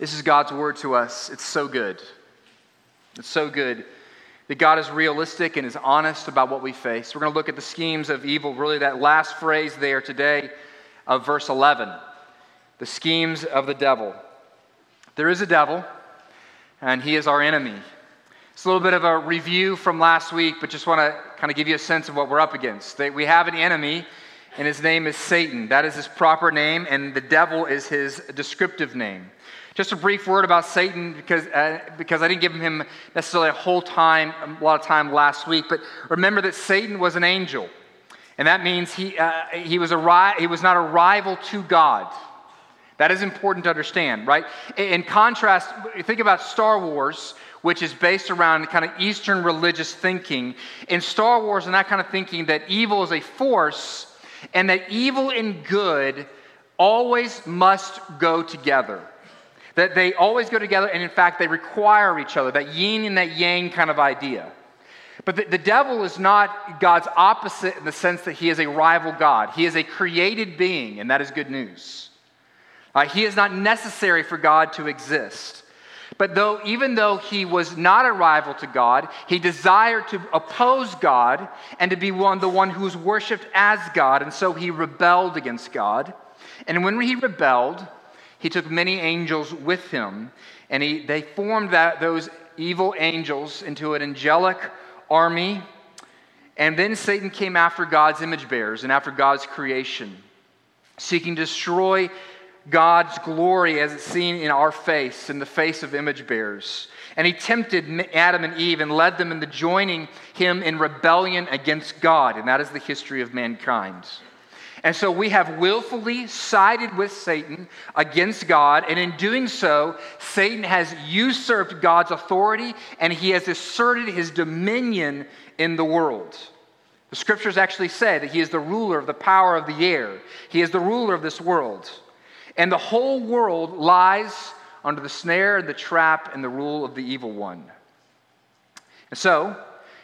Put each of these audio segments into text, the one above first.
This is God's word to us. It's so good. It's so good that God is realistic and is honest about what we face. We're going to look at the schemes of evil, really, that last phrase there today of verse 11 the schemes of the devil. There is a devil, and he is our enemy. It's a little bit of a review from last week, but just want to kind of give you a sense of what we're up against. We have an enemy, and his name is Satan. That is his proper name, and the devil is his descriptive name. Just a brief word about Satan because, uh, because I didn't give him necessarily a whole time, a lot of time last week, but remember that Satan was an angel. And that means he, uh, he, was a ri- he was not a rival to God. That is important to understand, right? In contrast, think about Star Wars, which is based around kind of Eastern religious thinking. In Star Wars and that kind of thinking, that evil is a force and that evil and good always must go together. That they always go together, and in fact, they require each other, that yin and that yang kind of idea. But the, the, devil is not God's opposite in the sense that he is a rival God. He is a created being, and that is good news. Uh, he is not necessary for God to exist. But though, even though he was not a rival to God, he desired to oppose God and to be one, the one who was worshiped as God, and so he rebelled against God. And when he rebelled, he took many angels with him, and he, they formed that, those evil angels into an angelic army. And then Satan came after God's image bearers and after God's creation, seeking to destroy God's glory as it's seen in our face, in the face of image bearers. And he tempted Adam and Eve and led them into joining him in rebellion against God. And that is the history of mankind. And so we have willfully sided with Satan against God, and in doing so, Satan has usurped God's authority and he has asserted his dominion in the world. The scriptures actually say that he is the ruler of the power of the air, he is the ruler of this world. And the whole world lies under the snare and the trap and the rule of the evil one. And so,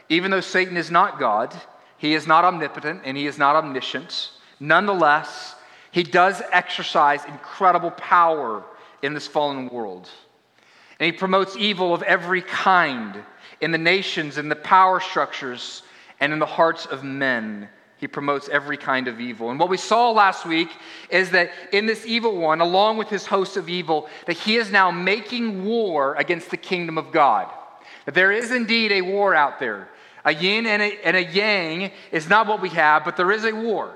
even though Satan is not God, he is not omnipotent and he is not omniscient. Nonetheless, he does exercise incredible power in this fallen world. And he promotes evil of every kind in the nations, in the power structures, and in the hearts of men. He promotes every kind of evil. And what we saw last week is that in this evil one, along with his host of evil, that he is now making war against the kingdom of God. That there is indeed a war out there. A yin and a, and a yang is not what we have, but there is a war.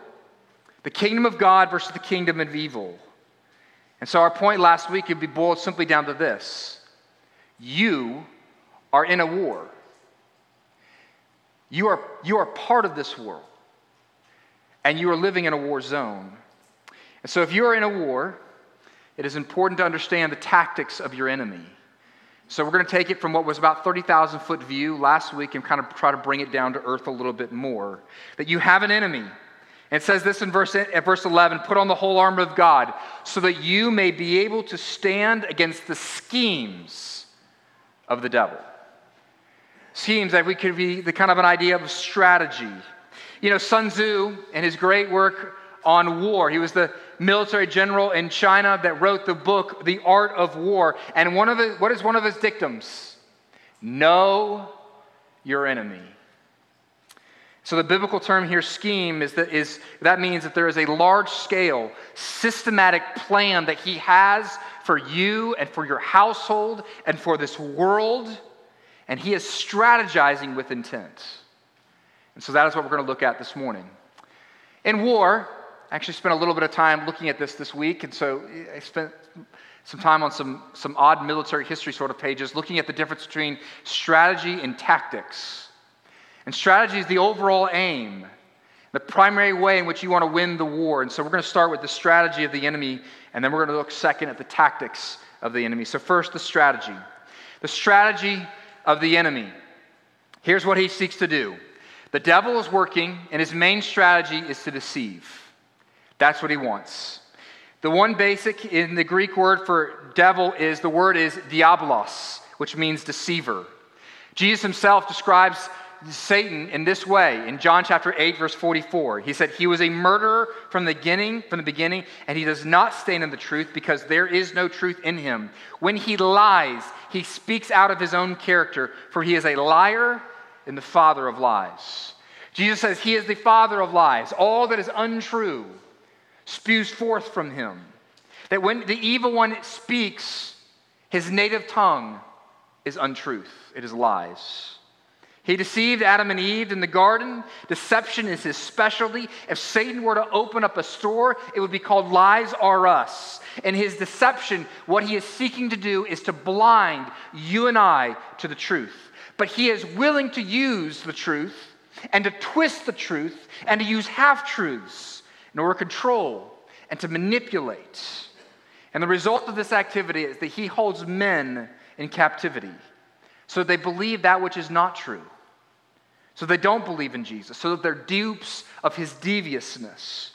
The kingdom of God versus the kingdom of evil. And so our point last week would be boiled simply down to this You are in a war. You are, you are part of this world, and you are living in a war zone. And so if you are in a war, it is important to understand the tactics of your enemy. So we're going to take it from what was about 30,000 foot view last week and kind of try to bring it down to earth a little bit more. That you have an enemy. It says this in verse, at verse 11 put on the whole armor of God so that you may be able to stand against the schemes of the devil. Schemes that we could be the kind of an idea of strategy. You know, Sun Tzu, in his great work on war, he was the military general in China that wrote the book, The Art of War. And one of his, what is one of his dictums? Know your enemy. So the biblical term here, scheme, is that, is, that means that there is a large scale, systematic plan that he has for you and for your household and for this world, and he is strategizing with intent. And so that is what we're going to look at this morning. In war, I actually spent a little bit of time looking at this this week, and so I spent some time on some, some odd military history sort of pages looking at the difference between strategy and tactics. And strategy is the overall aim, the primary way in which you want to win the war. And so we're going to start with the strategy of the enemy, and then we're going to look second at the tactics of the enemy. So, first, the strategy. The strategy of the enemy. Here's what he seeks to do the devil is working, and his main strategy is to deceive. That's what he wants. The one basic in the Greek word for devil is the word is diabolos, which means deceiver. Jesus himself describes Satan in this way in John chapter 8 verse 44. He said he was a murderer from the beginning, from the beginning, and he does not stand in the truth because there is no truth in him. When he lies, he speaks out of his own character, for he is a liar and the father of lies. Jesus says he is the father of lies. All that is untrue spews forth from him. That when the evil one speaks, his native tongue is untruth, it is lies. He deceived Adam and Eve in the garden. Deception is his specialty. If Satan were to open up a store, it would be called Lies Are Us. In his deception, what he is seeking to do is to blind you and I to the truth. But he is willing to use the truth and to twist the truth and to use half truths in order to control and to manipulate. And the result of this activity is that he holds men in captivity so they believe that which is not true. So they don't believe in Jesus, so that they're dupes of his deviousness.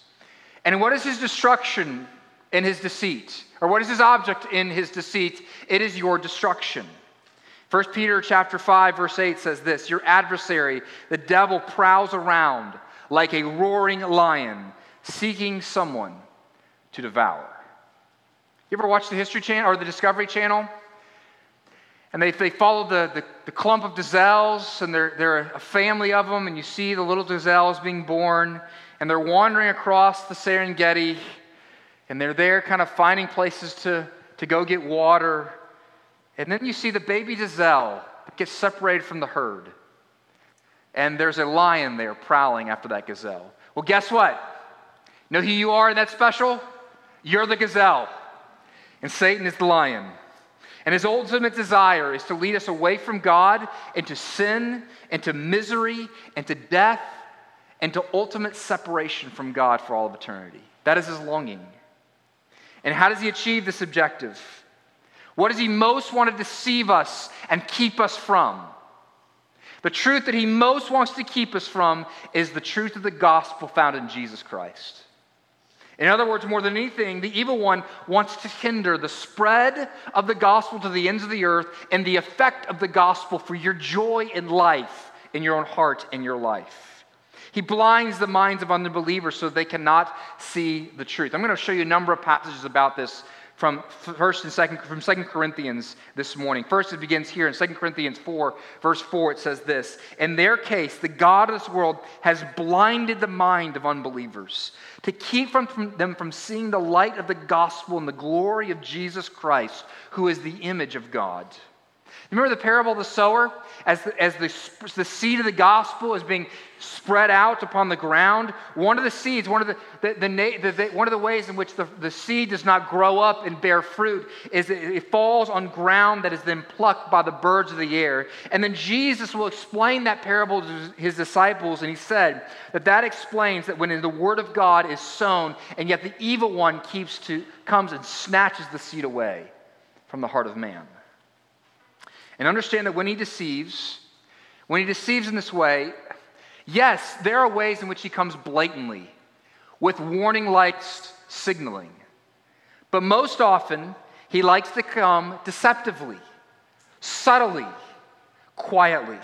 And what is his destruction in his deceit? Or what is his object in his deceit? It is your destruction. 1 Peter chapter 5 verse 8 says this, your adversary, the devil prowls around like a roaring lion seeking someone to devour. You ever watch the History Channel or the Discovery Channel? And they, they follow the, the, the clump of gazelles, and they're, they're a family of them, and you see the little gazelles being born, and they're wandering across the Serengeti, and they're there kind of finding places to, to go get water. And then you see the baby gazelle get separated from the herd. And there's a lion there prowling after that gazelle. Well, guess what? Know who you are in that special? You're the gazelle, and Satan is the lion. And his ultimate desire is to lead us away from God into sin, into misery, into death, and to ultimate separation from God for all of eternity. That is his longing. And how does he achieve this objective? What does he most want to deceive us and keep us from? The truth that he most wants to keep us from is the truth of the gospel found in Jesus Christ. In other words, more than anything, the evil one wants to hinder the spread of the gospel to the ends of the earth and the effect of the gospel for your joy in life, in your own heart, in your life. He blinds the minds of unbelievers so they cannot see the truth. I'm going to show you a number of passages about this from first and second from second corinthians this morning. First it begins here in second corinthians 4 verse 4 it says this in their case the god of this world has blinded the mind of unbelievers to keep from, from them from seeing the light of the gospel and the glory of jesus christ who is the image of god Remember the parable of the sower? As, the, as the, the seed of the gospel is being spread out upon the ground, one of the seeds, one of the, the, the, the one of the ways in which the, the seed does not grow up and bear fruit is it, it falls on ground that is then plucked by the birds of the air. And then Jesus will explain that parable to his disciples, and he said that that explains that when the word of God is sown, and yet the evil one keeps to, comes and snatches the seed away from the heart of man. And understand that when he deceives, when he deceives in this way, yes, there are ways in which he comes blatantly with warning lights signaling. But most often, he likes to come deceptively, subtly, quietly.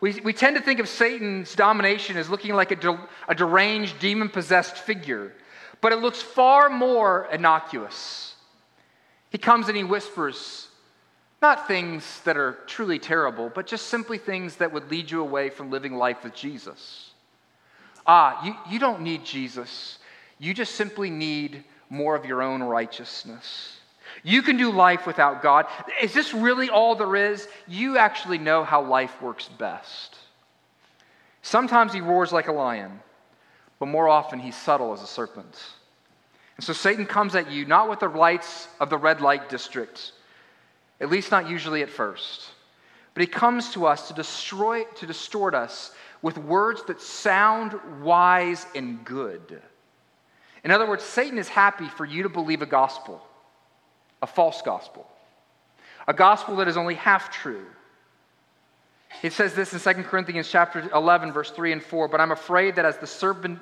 We, we tend to think of Satan's domination as looking like a, de, a deranged, demon possessed figure, but it looks far more innocuous. He comes and he whispers, not things that are truly terrible, but just simply things that would lead you away from living life with Jesus. Ah, you, you don't need Jesus. You just simply need more of your own righteousness. You can do life without God. Is this really all there is? You actually know how life works best. Sometimes he roars like a lion, but more often he's subtle as a serpent. And so Satan comes at you not with the lights of the red light district at least not usually at first. But he comes to us to destroy, to distort us with words that sound wise and good. In other words, Satan is happy for you to believe a gospel, a false gospel, a gospel that is only half true. It says this in 2 Corinthians chapter 11, verse 3 and 4. But I'm afraid that as the serpent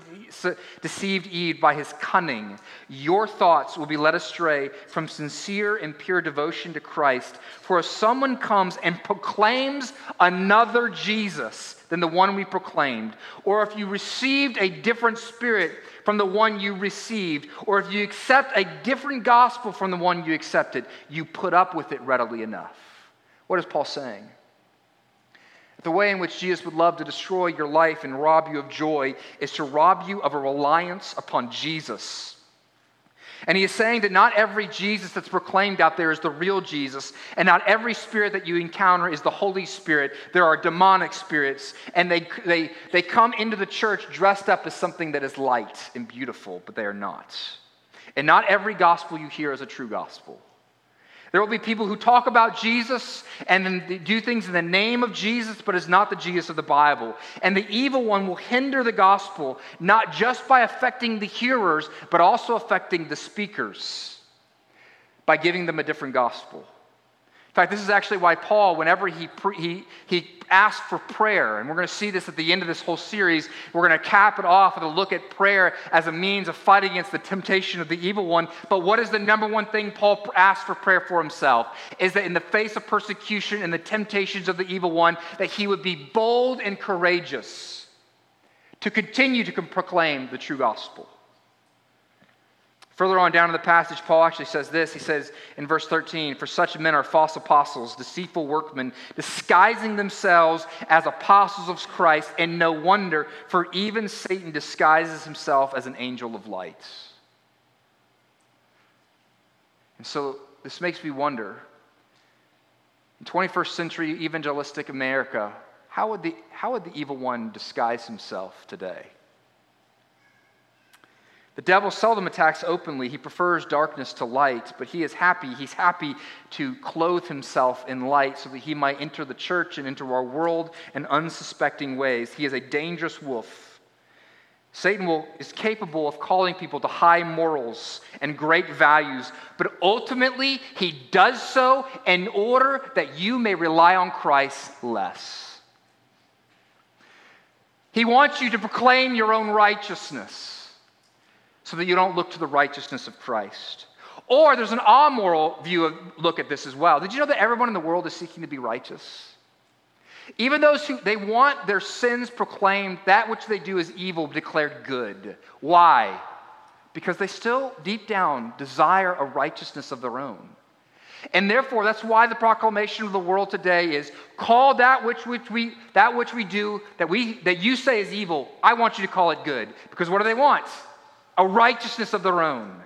deceived Eve by his cunning, your thoughts will be led astray from sincere and pure devotion to Christ. For if someone comes and proclaims another Jesus than the one we proclaimed, or if you received a different spirit from the one you received, or if you accept a different gospel from the one you accepted, you put up with it readily enough. What is Paul saying? The way in which Jesus would love to destroy your life and rob you of joy is to rob you of a reliance upon Jesus. And he is saying that not every Jesus that's proclaimed out there is the real Jesus, and not every spirit that you encounter is the Holy Spirit. There are demonic spirits, and they, they, they come into the church dressed up as something that is light and beautiful, but they are not. And not every gospel you hear is a true gospel. There will be people who talk about Jesus and then do things in the name of Jesus, but it's not the Jesus of the Bible. And the evil one will hinder the gospel, not just by affecting the hearers, but also affecting the speakers by giving them a different gospel fact, this is actually why Paul, whenever he, pre- he, he asked for prayer, and we're going to see this at the end of this whole series, we're going to cap it off with a look at prayer as a means of fighting against the temptation of the evil one. But what is the number one thing Paul asked for prayer for himself? Is that in the face of persecution and the temptations of the evil one, that he would be bold and courageous to continue to proclaim the true gospel. Further on down in the passage, Paul actually says this. He says in verse 13, For such men are false apostles, deceitful workmen, disguising themselves as apostles of Christ, and no wonder, for even Satan disguises himself as an angel of light. And so this makes me wonder in 21st century evangelistic America, how would the, how would the evil one disguise himself today? The devil seldom attacks openly. He prefers darkness to light, but he is happy. He's happy to clothe himself in light so that he might enter the church and into our world in unsuspecting ways. He is a dangerous wolf. Satan will, is capable of calling people to high morals and great values, but ultimately he does so in order that you may rely on Christ less. He wants you to proclaim your own righteousness so that you don't look to the righteousness of Christ. Or there's an amoral view of look at this as well. Did you know that everyone in the world is seeking to be righteous? Even those who they want their sins proclaimed, that which they do is evil declared good. Why? Because they still deep down desire a righteousness of their own. And therefore, that's why the proclamation of the world today is call that which, which we that which we do that we that you say is evil. I want you to call it good. Because what do they want? A righteousness of their own.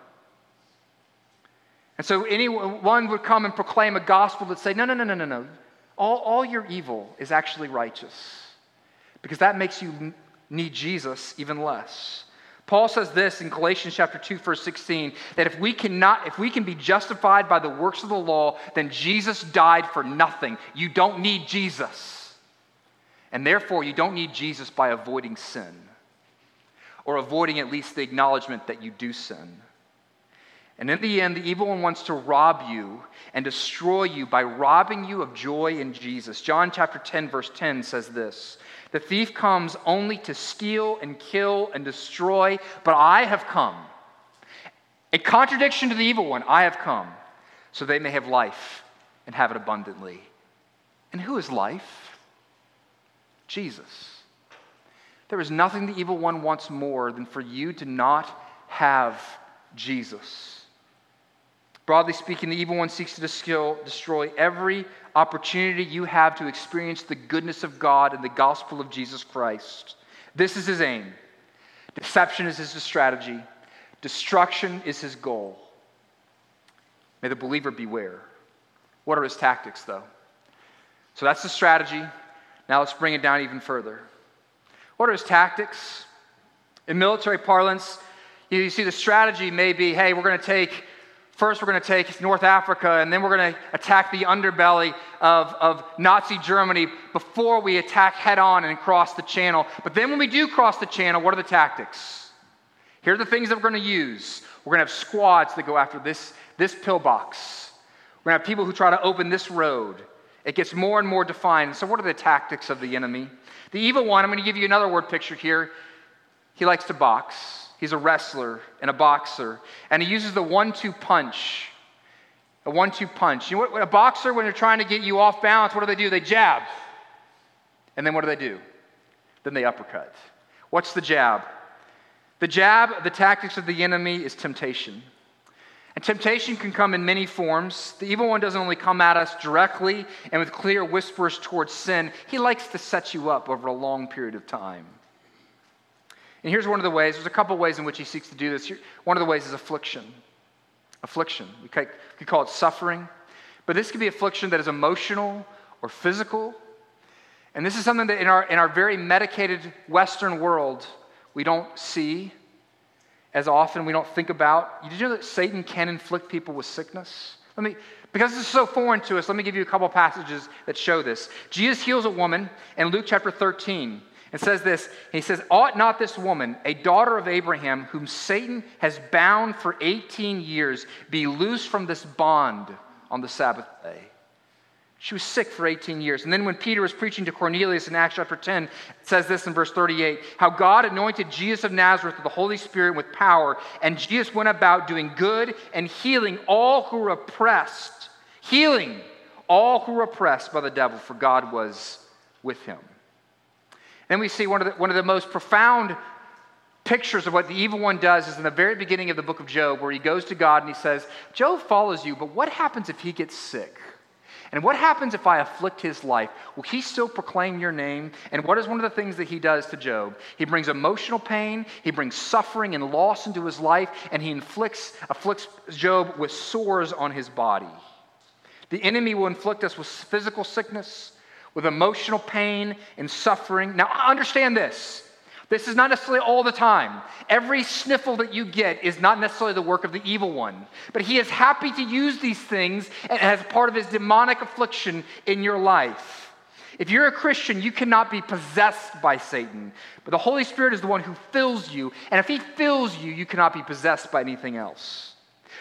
And so anyone would come and proclaim a gospel that say, no, no, no, no, no, no. All, all your evil is actually righteous. Because that makes you need Jesus even less. Paul says this in Galatians chapter 2 verse 16 that if we cannot if we can be justified by the works of the law then Jesus died for nothing. You don't need Jesus. And therefore you don't need Jesus by avoiding sin or avoiding at least the acknowledgement that you do sin. And in the end, the evil one wants to rob you and destroy you by robbing you of joy in Jesus. John chapter 10, verse 10 says this The thief comes only to steal and kill and destroy, but I have come. A contradiction to the evil one, I have come so they may have life and have it abundantly. And who is life? Jesus. There is nothing the evil one wants more than for you to not have Jesus. Broadly speaking, the evil one seeks to destroy every opportunity you have to experience the goodness of God and the gospel of Jesus Christ. This is his aim. Deception is his strategy, destruction is his goal. May the believer beware. What are his tactics, though? So that's the strategy. Now let's bring it down even further. What are his tactics? In military parlance, you see the strategy may be hey, we're going to take, first, we're going to take North Africa, and then we're going to attack the underbelly of, of Nazi Germany before we attack head on and cross the channel. But then when we do cross the channel, what are the tactics? Here are the things that we're going to use. We're going to have squads that go after this, this pillbox. We're going to have people who try to open this road. It gets more and more defined. So, what are the tactics of the enemy? The evil one, I'm going to give you another word picture here. He likes to box. He's a wrestler and a boxer. And he uses the one two punch. A one two punch. You know what? A boxer, when they're trying to get you off balance, what do they do? They jab. And then what do they do? Then they uppercut. What's the jab? The jab, the tactics of the enemy, is temptation. And temptation can come in many forms. The evil one doesn't only come at us directly and with clear whispers towards sin, he likes to set you up over a long period of time. And here's one of the ways there's a couple ways in which he seeks to do this. One of the ways is affliction. Affliction. We could call it suffering. But this could be affliction that is emotional or physical. And this is something that in our, in our very medicated Western world, we don't see as often, we don't think about. Did you know that Satan can inflict people with sickness? Let me, because this is so foreign to us, let me give you a couple passages that show this. Jesus heals a woman in Luke chapter 13 and says this He says, Ought not this woman, a daughter of Abraham, whom Satan has bound for 18 years, be loosed from this bond on the Sabbath day? She was sick for 18 years. And then when Peter was preaching to Cornelius in Acts chapter 10, it says this in verse 38 how God anointed Jesus of Nazareth with the Holy Spirit with power, and Jesus went about doing good and healing all who were oppressed. Healing all who were oppressed by the devil, for God was with him. Then we see one of the, one of the most profound pictures of what the evil one does is in the very beginning of the book of Job, where he goes to God and he says, Job follows you, but what happens if he gets sick? And what happens if I afflict his life? Will he still proclaim your name? And what is one of the things that he does to Job? He brings emotional pain, he brings suffering and loss into his life, and he inflicts, afflicts Job with sores on his body. The enemy will inflict us with physical sickness, with emotional pain and suffering. Now, understand this. This is not necessarily all the time. Every sniffle that you get is not necessarily the work of the evil one. But he is happy to use these things as part of his demonic affliction in your life. If you're a Christian, you cannot be possessed by Satan. But the Holy Spirit is the one who fills you. And if he fills you, you cannot be possessed by anything else.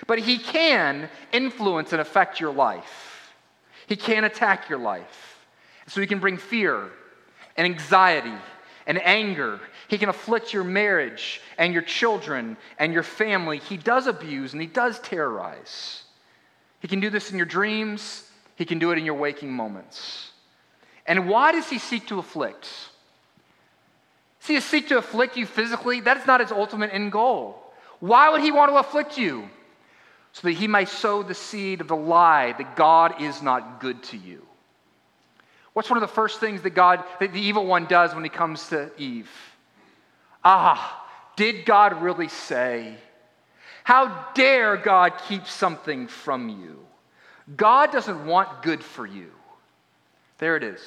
But he can influence and affect your life, he can attack your life. So he can bring fear and anxiety and anger he can afflict your marriage and your children and your family. He does abuse and he does terrorize. He can do this in your dreams, he can do it in your waking moments. And why does he seek to afflict? See, he seek to afflict you physically, that is not his ultimate end goal. Why would he want to afflict you? So that he may sow the seed of the lie that God is not good to you. What's one of the first things that God, that the evil one does when he comes to Eve? Ah, did God really say? How dare God keep something from you? God doesn't want good for you. There it is.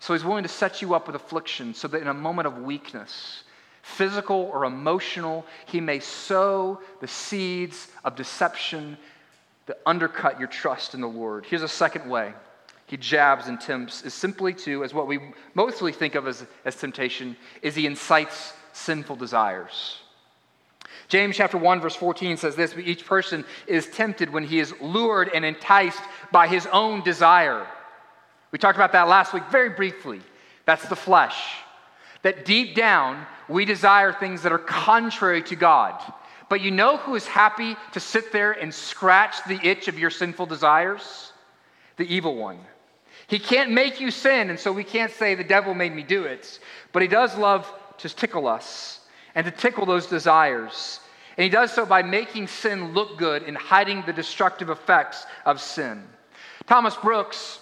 So he's willing to set you up with affliction so that in a moment of weakness, physical or emotional, he may sow the seeds of deception that undercut your trust in the Lord. Here's a second way he jabs and tempts is simply to, as what we mostly think of as, as temptation, is he incites sinful desires. James chapter 1 verse 14 says this, each person is tempted when he is lured and enticed by his own desire. We talked about that last week very briefly. That's the flesh. That deep down we desire things that are contrary to God. But you know who is happy to sit there and scratch the itch of your sinful desires? The evil one. He can't make you sin, and so we can't say the devil made me do it. But he does love to tickle us and to tickle those desires. And he does so by making sin look good and hiding the destructive effects of sin. Thomas Brooks,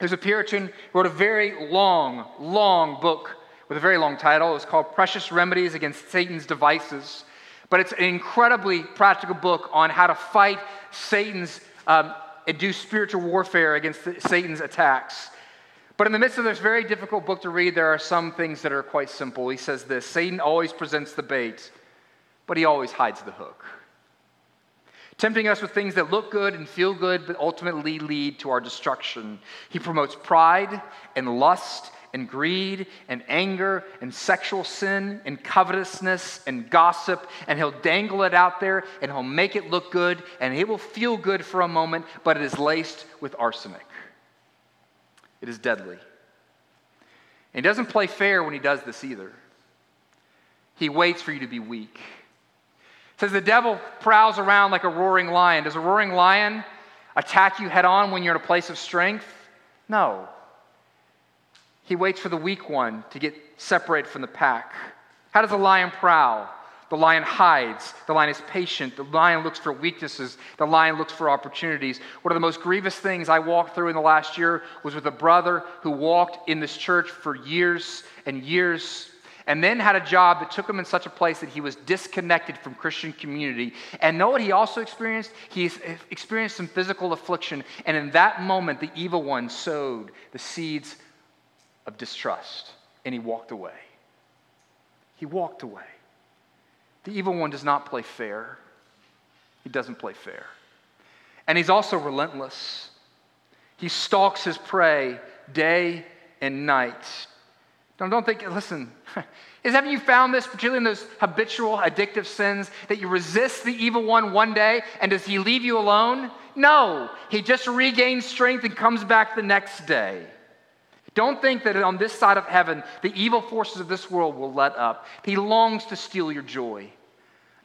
who's a Puritan, wrote a very long, long book with a very long title. It was called Precious Remedies Against Satan's Devices. But it's an incredibly practical book on how to fight Satan's um, and do spiritual warfare against Satan's attacks. But in the midst of this very difficult book to read, there are some things that are quite simple. He says this Satan always presents the bait, but he always hides the hook. Tempting us with things that look good and feel good, but ultimately lead to our destruction. He promotes pride and lust and greed and anger and sexual sin and covetousness and gossip, and he'll dangle it out there and he'll make it look good and it will feel good for a moment, but it is laced with arsenic. It is deadly. And he doesn't play fair when he does this either. He waits for you to be weak. It says the devil prowls around like a roaring lion. Does a roaring lion attack you head on when you're in a place of strength? No. He waits for the weak one to get separated from the pack. How does a lion prowl? The lion hides. The lion is patient. The lion looks for weaknesses. The lion looks for opportunities. One of the most grievous things I walked through in the last year was with a brother who walked in this church for years and years and then had a job that took him in such a place that he was disconnected from Christian community. And know what he also experienced? He eh, experienced some physical affliction. And in that moment, the evil one sowed the seeds of distrust, and he walked away. He walked away. The evil one does not play fair. He doesn't play fair. And he's also relentless. He stalks his prey day and night. Don't, don't think, listen, is haven't you found this, particularly in those habitual addictive sins, that you resist the evil one one day and does he leave you alone? No, he just regains strength and comes back the next day. Don't think that on this side of heaven, the evil forces of this world will let up. He longs to steal your joy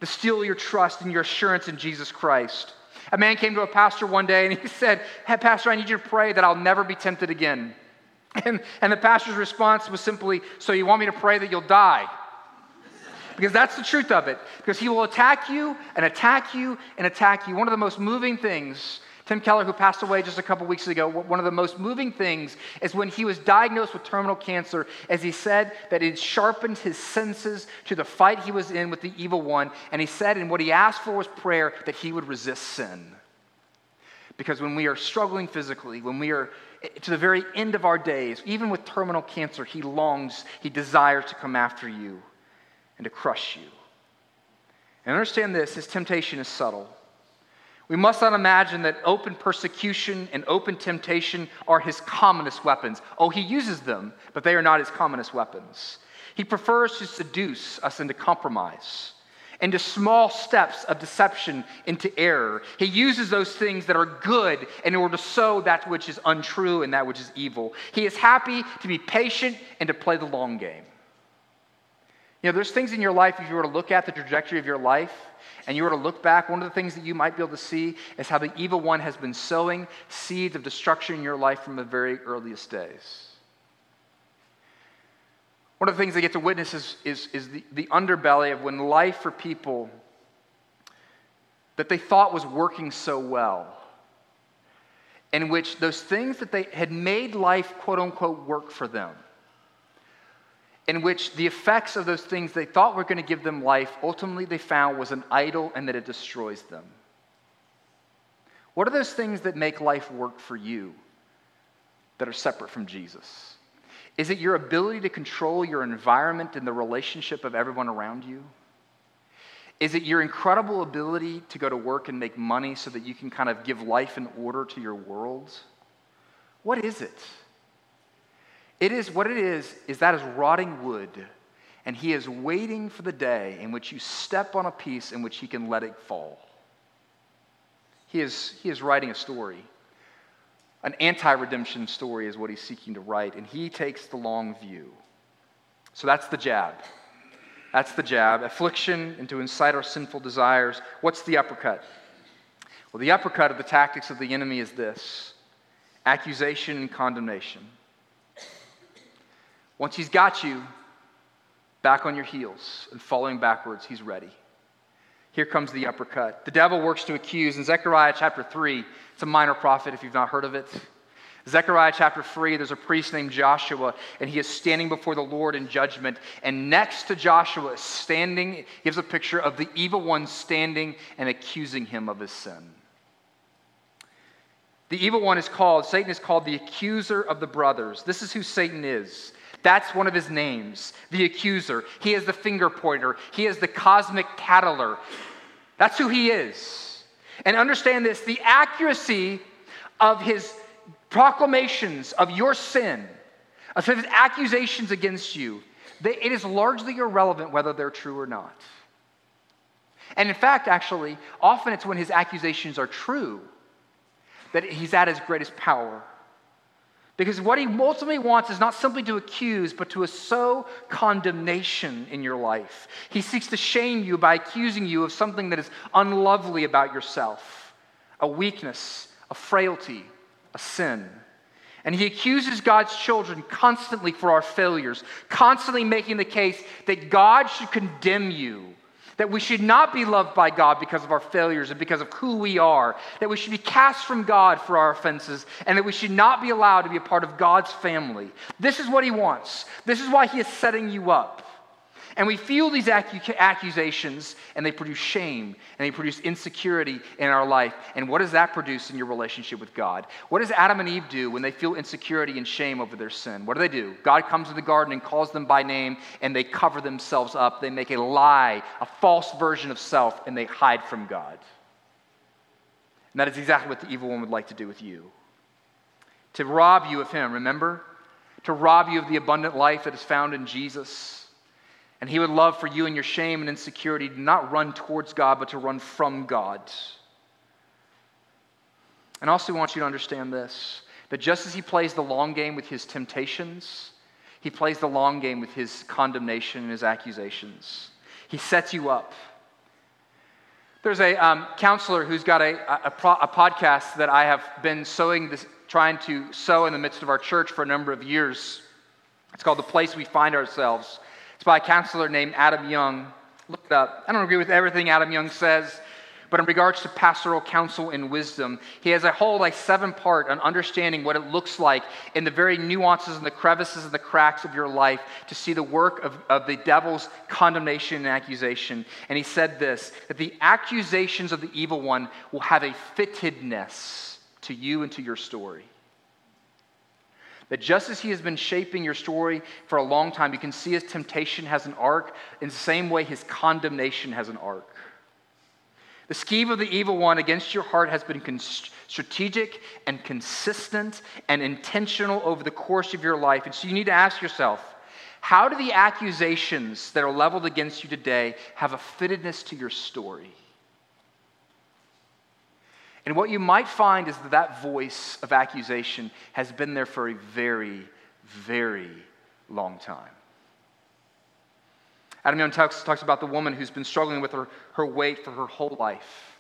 to steal your trust and your assurance in Jesus Christ. A man came to a pastor one day and he said, Hey, Pastor, I need you to pray that I'll never be tempted again. And, and the pastor's response was simply, So you want me to pray that you'll die? Because that's the truth of it. Because he will attack you and attack you and attack you. One of the most moving things Tim Keller, who passed away just a couple weeks ago, one of the most moving things is when he was diagnosed with terminal cancer, as he said that it sharpened his senses to the fight he was in with the evil one. And he said, and what he asked for was prayer that he would resist sin. Because when we are struggling physically, when we are eh, to the very end of our days, even with terminal cancer, he longs, he desires to come after you and to crush you. And understand this his temptation is subtle. We must not imagine that open persecution and open temptation are his commonest weapons. Oh, he uses them, but they are not his commonest weapons. He prefers to seduce us into compromise, into small steps of deception into error. He uses those things that are good in order to sow that which is untrue and that which is evil. He is happy to be patient and to play the long game. You know, there's things in your life, if you were to look at the trajectory of your life, and you were to look back, one of the things that you might be able to see is how the evil one has been sowing seeds of destruction in your life from the very earliest days. One of the things they get to witness is, is, is the, the underbelly of when life for people that they thought was working so well, in which those things that they had made life, quote unquote, work for them in which the effects of those things they thought were going to give them life ultimately they found was an idol and that it destroys them. What are those things that make life work for you that are separate from Jesus? Is it your ability to control your environment and the relationship of everyone around you? Is it your incredible ability to go to work and make money so that you can kind of give life and order to your world? What is it? It is what it is, is that is rotting wood. And he is waiting for the day in which you step on a piece in which he can let it fall. He is, he is writing a story. An anti redemption story is what he's seeking to write, and he takes the long view. So that's the jab. That's the jab. Affliction and to incite our sinful desires. What's the uppercut? Well, the uppercut of the tactics of the enemy is this accusation and condemnation. Once he's got you back on your heels and falling backwards, he's ready. Here comes the uppercut. The devil works to accuse. In Zechariah chapter 3, it's a minor prophet if you've not heard of it. Zechariah chapter 3, there's a priest named Joshua, and he is standing before the Lord in judgment. And next to Joshua, standing, gives a picture of the evil one standing and accusing him of his sin. The evil one is called, Satan is called the accuser of the brothers. This is who Satan is. That's one of his names, the accuser. He is the finger pointer, he is the cosmic tattler. That's who he is. And understand this the accuracy of his proclamations of your sin, of his accusations against you, they, it is largely irrelevant whether they're true or not. And in fact, actually, often it's when his accusations are true that he's at his greatest power. Because what he ultimately wants is not simply to accuse, but to sow condemnation in your life. He seeks to shame you by accusing you of something that is unlovely about yourself a weakness, a frailty, a sin. And he accuses God's children constantly for our failures, constantly making the case that God should condemn you that we should not be loved by God because of our failures and because of who we are. That we should be cast from God for our offenses. And that we should not be allowed to be a part of God's family. This is what He wants. This is why He is setting you up. And we feel these accusations, and they produce shame, and they produce insecurity in our life. And what does that produce in your relationship with God? What does Adam and Eve do when they feel insecurity and shame over their sin? What do they do? God comes to the garden and calls them by name, and they cover themselves up. They make a lie, a false version of self, and they hide from God. And that is exactly what the evil one would like to do with you to rob you of Him, remember? To rob you of the abundant life that is found in Jesus and He would love for you in your shame and insecurity to not run towards God, but to run from God. And also, want you to understand this that just as He plays the long game with His temptations, He plays the long game with His condemnation and His accusations. He sets you up. There's a um, counselor who's got a, a, a, podcast that I have been sowing this, trying to sow in the midst of our church for a number of years. It's called The Place We Find Ourselves. It's by a counselor named Adam Young. Look it up. I don't agree with everything Adam Young says, but in regards to pastoral counsel and wisdom, he has a whole like seven part on understanding what it looks like in the very nuances and the crevices and the cracks of your life to see the work of, of the devil's condemnation and accusation. And he said this that the accusations of the evil one will have a fittedness to you and to your story. That just as he has been shaping your story for a long time, you can see his temptation has an arc. In the same way, his condemnation has an arc. The scheme of the evil one against your heart has been strategic and consistent and intentional over the course of your life. And so you need to ask yourself how do the accusations that are leveled against you today have a fittedness to your story? And what you might find is that that voice of accusation has been there for a very, very long time. Adam Young talks, talks about the woman who's been struggling with her, her weight for her whole life.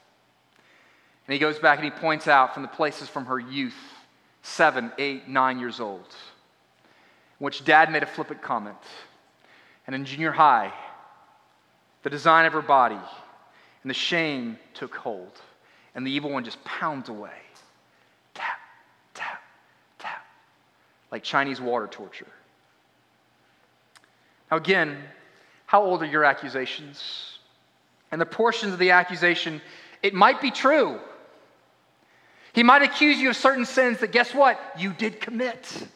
And he goes back and he points out from the places from her youth, seven, eight, nine years old, in which dad made a flippant comment. And in junior high, the design of her body and the shame took hold and the evil one just pounds away. Tap, tap, tap, like Chinese water torture. Now, again, how old are your accusations? And the portions of the accusation, it might be true. He might accuse you of certain sins that, guess what? You did commit.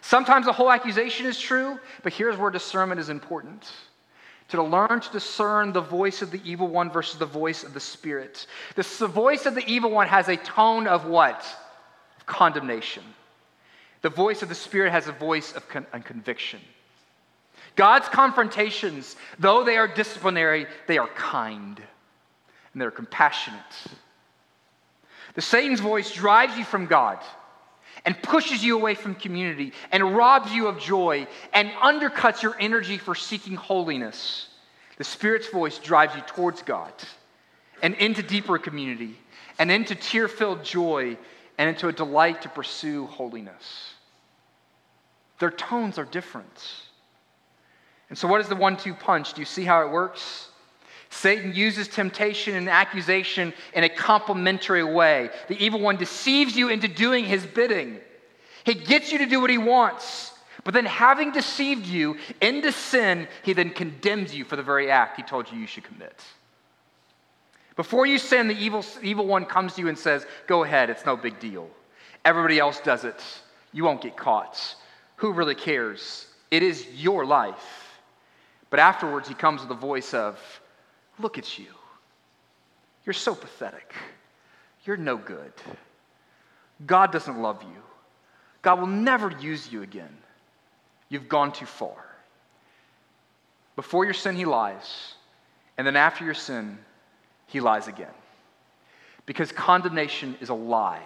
Sometimes the whole accusation is true, but here's where discernment is important to learn to discern the voice of the evil one versus the voice of the Spirit. The, voice of the evil one has a tone of what? condemnation. The voice of the Spirit has a voice of con- conviction. God's confrontations, though they are disciplinary, they are kind and they're compassionate. The Satan's voice drives you from God and pushes you away from community and robs you of joy and undercuts your energy for seeking holiness. The Spirit's voice drives you towards God and into deeper community and into tear filled joy and into a delight to pursue holiness. Their tones are different. And so, what is the one two punch? Do you see how it works? Satan uses temptation and accusation in a complementary way. The evil one deceives you into doing his bidding. He gets you to do what he wants, but then, having deceived you into sin, he then condemns you for the very act he told you you should commit. Before you sin, the evil, evil one comes to you and says, Go ahead, it's no big deal. Everybody else does it. You won't get caught. Who really cares? It is your life. But afterwards, he comes with the voice of, Look at you. You're so pathetic. You're no good. God doesn't love you. God will never use you again. You've gone too far. Before your sin, he lies. And then after your sin, he lies again. Because condemnation is a lie.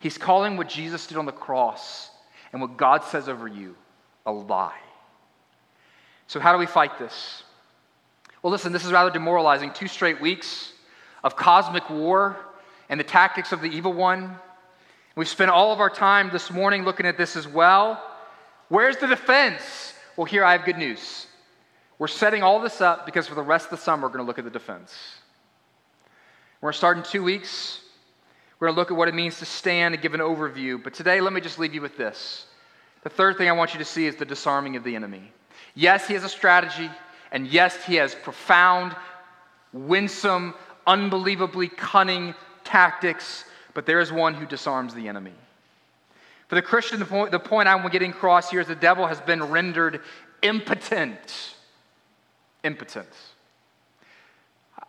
He's calling what Jesus did on the cross and what God says over you a lie. So, how do we fight this? Well, listen, this is rather demoralizing. Two straight weeks of cosmic war and the tactics of the evil one. We've spent all of our time this morning looking at this as well. Where's the defense? Well, here I have good news. We're setting all this up because for the rest of the summer, we're going to look at the defense. We're going to start in two weeks. We're going to look at what it means to stand and give an overview. But today, let me just leave you with this. The third thing I want you to see is the disarming of the enemy. Yes, he has a strategy, and yes, he has profound, winsome, unbelievably cunning tactics, but there is one who disarms the enemy. For the Christian, the point, the point I'm getting across here is the devil has been rendered impotent. Impotent.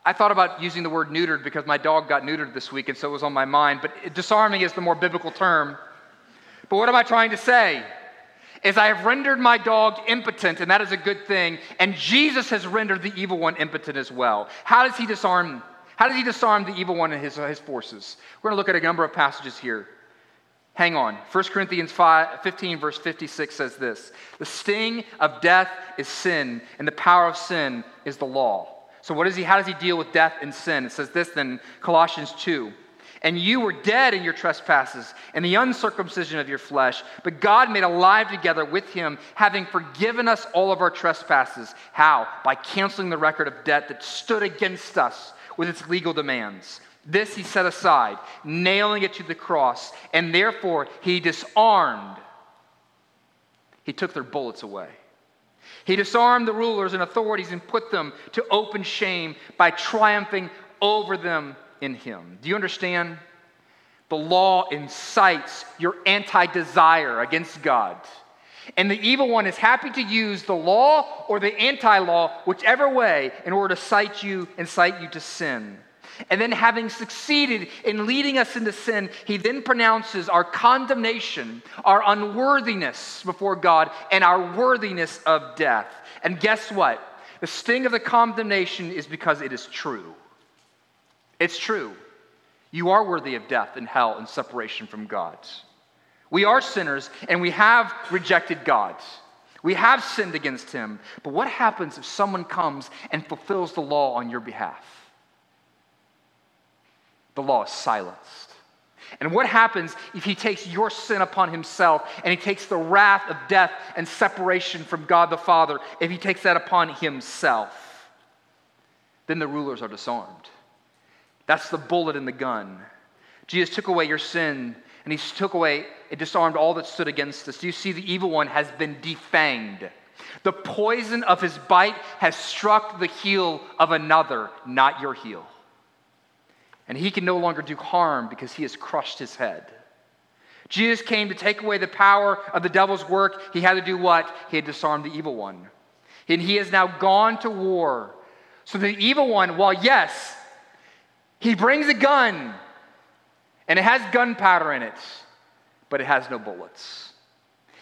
I thought about using the word neutered because my dog got neutered this week, and so it was on my mind, but disarming is the more biblical term. But what am I trying to say? Is I have rendered my dog impotent, and that is a good thing, and Jesus has rendered the evil one impotent as well. How does he disarm? How does he disarm the evil one and his, his forces? We're going to look at a number of passages here. Hang on. 1 Corinthians 5, 15, verse 56 says this The sting of death is sin, and the power of sin is the law. So, what is he, how does he deal with death and sin? It says this then, Colossians 2. And you were dead in your trespasses and the uncircumcision of your flesh, but God made alive together with him, having forgiven us all of our trespasses. How? By canceling the record of debt that stood against us with its legal demands. This he set aside, nailing it to the cross, and therefore he disarmed. He took their bullets away. He disarmed the rulers and authorities and put them to open shame by triumphing over them in him. Do you understand? The law incites your anti desire against God. And the evil one is happy to use the law or the anti law, whichever way, in order to cite you, incite you to sin. And then, having succeeded in leading us into sin, he then pronounces our condemnation, our unworthiness before God, and our worthiness of death. And guess what? The sting of the condemnation is because it is true. It's true. You are worthy of death and hell and separation from God. We are sinners and we have rejected God. We have sinned against Him. But what happens if someone comes and fulfills the law on your behalf? The law is silenced. And what happens if he takes your sin upon himself and he takes the wrath of death and separation from God the Father, if he takes that upon himself? Then the rulers are disarmed. That's the bullet in the gun. Jesus took away your sin and he took away and disarmed all that stood against us. Do you see the evil one has been defanged? The poison of his bite has struck the heel of another, not your heel. And he can no longer do harm because he has crushed his head. Jesus came to take away the power of the devil's work. He had to do what? He had disarmed the evil one. And he has now gone to war. So the evil one, while yes, he brings a gun and it has gunpowder in it, but it has no bullets.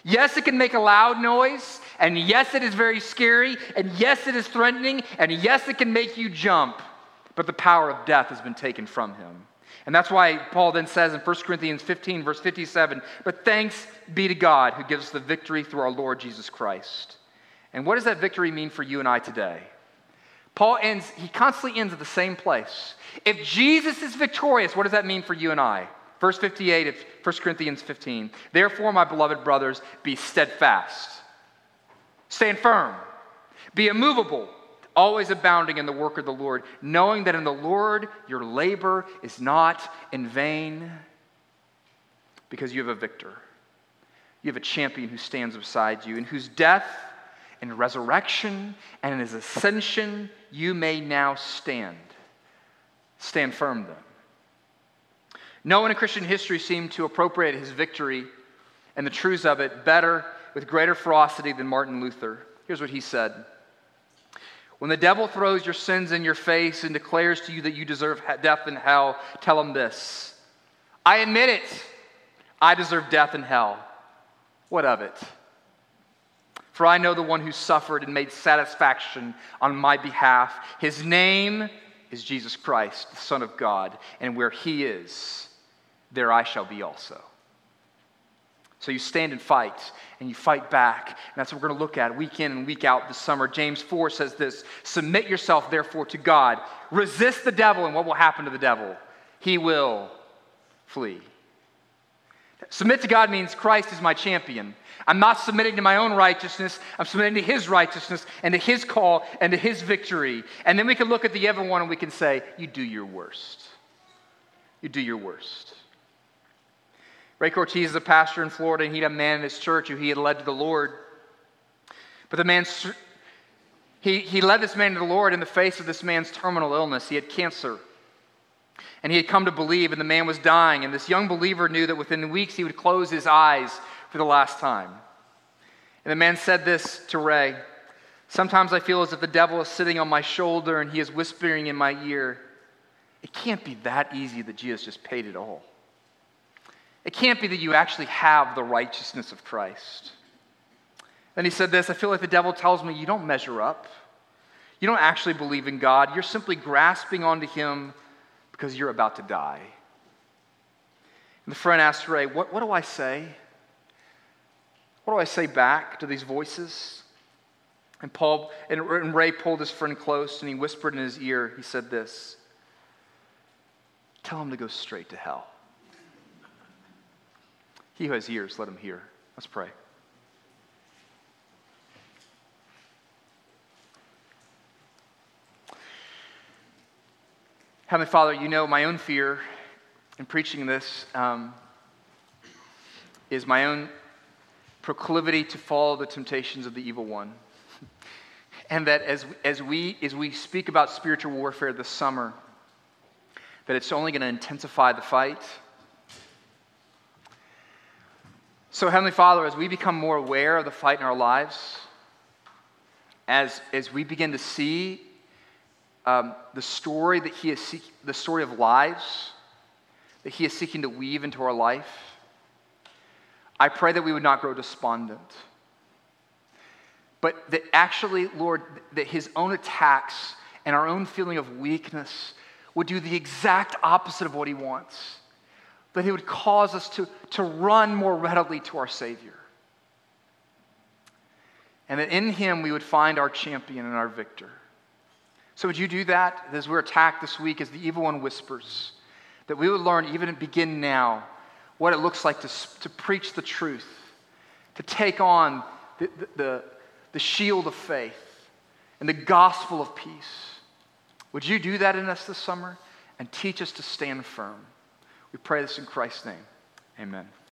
Yes, it can make a loud noise, and yes, it is very scary, and yes, it is threatening, and yes, it can make you jump, but the power of death has been taken from him. And that's why Paul then says in 1 Corinthians 15, verse 57, But thanks be to God who gives us the victory through our Lord Jesus Christ. And what does that victory mean for you and I today? Paul ends, he constantly ends at the same place. If Jesus is victorious, what does that mean for you and I? Verse 58 of 1 Corinthians 15. Therefore, my beloved brothers, be steadfast, stand firm, be immovable, always abounding in the work of the Lord, knowing that in the Lord your labor is not in vain, because you have a victor. You have a champion who stands beside you, and whose death and resurrection and in his ascension you may now stand. Stand firm then. No one in Christian history seemed to appropriate his victory and the truths of it better with greater ferocity than Martin Luther. Here's what he said When the devil throws your sins in your face and declares to you that you deserve death and hell, tell him this I admit it. I deserve death and hell. What of it? For I know the one who suffered and made satisfaction on my behalf. His name is Jesus Christ, the Son of God. And where he is, there I shall be also. So you stand and fight, and you fight back. And that's what we're going to look at week in and week out this summer. James 4 says this Submit yourself, therefore, to God. Resist the devil, and what will happen to the devil? He will flee. Submit to God means Christ is my champion. I'm not submitting to my own righteousness. I'm submitting to His righteousness and to His call and to His victory. And then we can look at the other one and we can say, You do your worst. You do your worst. Ray Cortese is a pastor in Florida, and he had a man in his church who he had led to the Lord. But the man, he, he led this man to the Lord in the face of this man's terminal illness. He had cancer. And he had come to believe, and the man was dying. And this young believer knew that within weeks he would close his eyes for the last time. And the man said this to Ray Sometimes I feel as if the devil is sitting on my shoulder and he is whispering in my ear, It can't be that easy that Jesus just paid it all. It can't be that you actually have the righteousness of Christ. Then he said this I feel like the devil tells me you don't measure up. You don't actually believe in God. You're simply grasping onto him because you're about to die. And the friend asked Ray, What, what do I say? What do I say back to these voices? And Paul and Ray pulled his friend close and he whispered in his ear, he said this Tell him to go straight to hell. He who has ears, let him hear. Let's pray. Heavenly Father, you know my own fear in preaching this um, is my own proclivity to follow the temptations of the evil one. and that as, as, we, as we speak about spiritual warfare this summer, that it's only going to intensify the fight So, Heavenly Father, as we become more aware of the fight in our lives, as, as we begin to see um, the story that He is seek, the story of lives that He is seeking to weave into our life, I pray that we would not grow despondent. But that actually, Lord, that His own attacks and our own feeling of weakness would do the exact opposite of what He wants that He would cause us to, to run more readily to our Savior. And that in Him we would find our champion and our victor. So, would you do that as we're attacked this week, as the evil one whispers? That we would learn, even begin now, what it looks like to, to preach the truth, to take on the, the, the shield of faith and the gospel of peace. Would you do that in us this summer and teach us to stand firm? We pray this in Christ's name. Amen.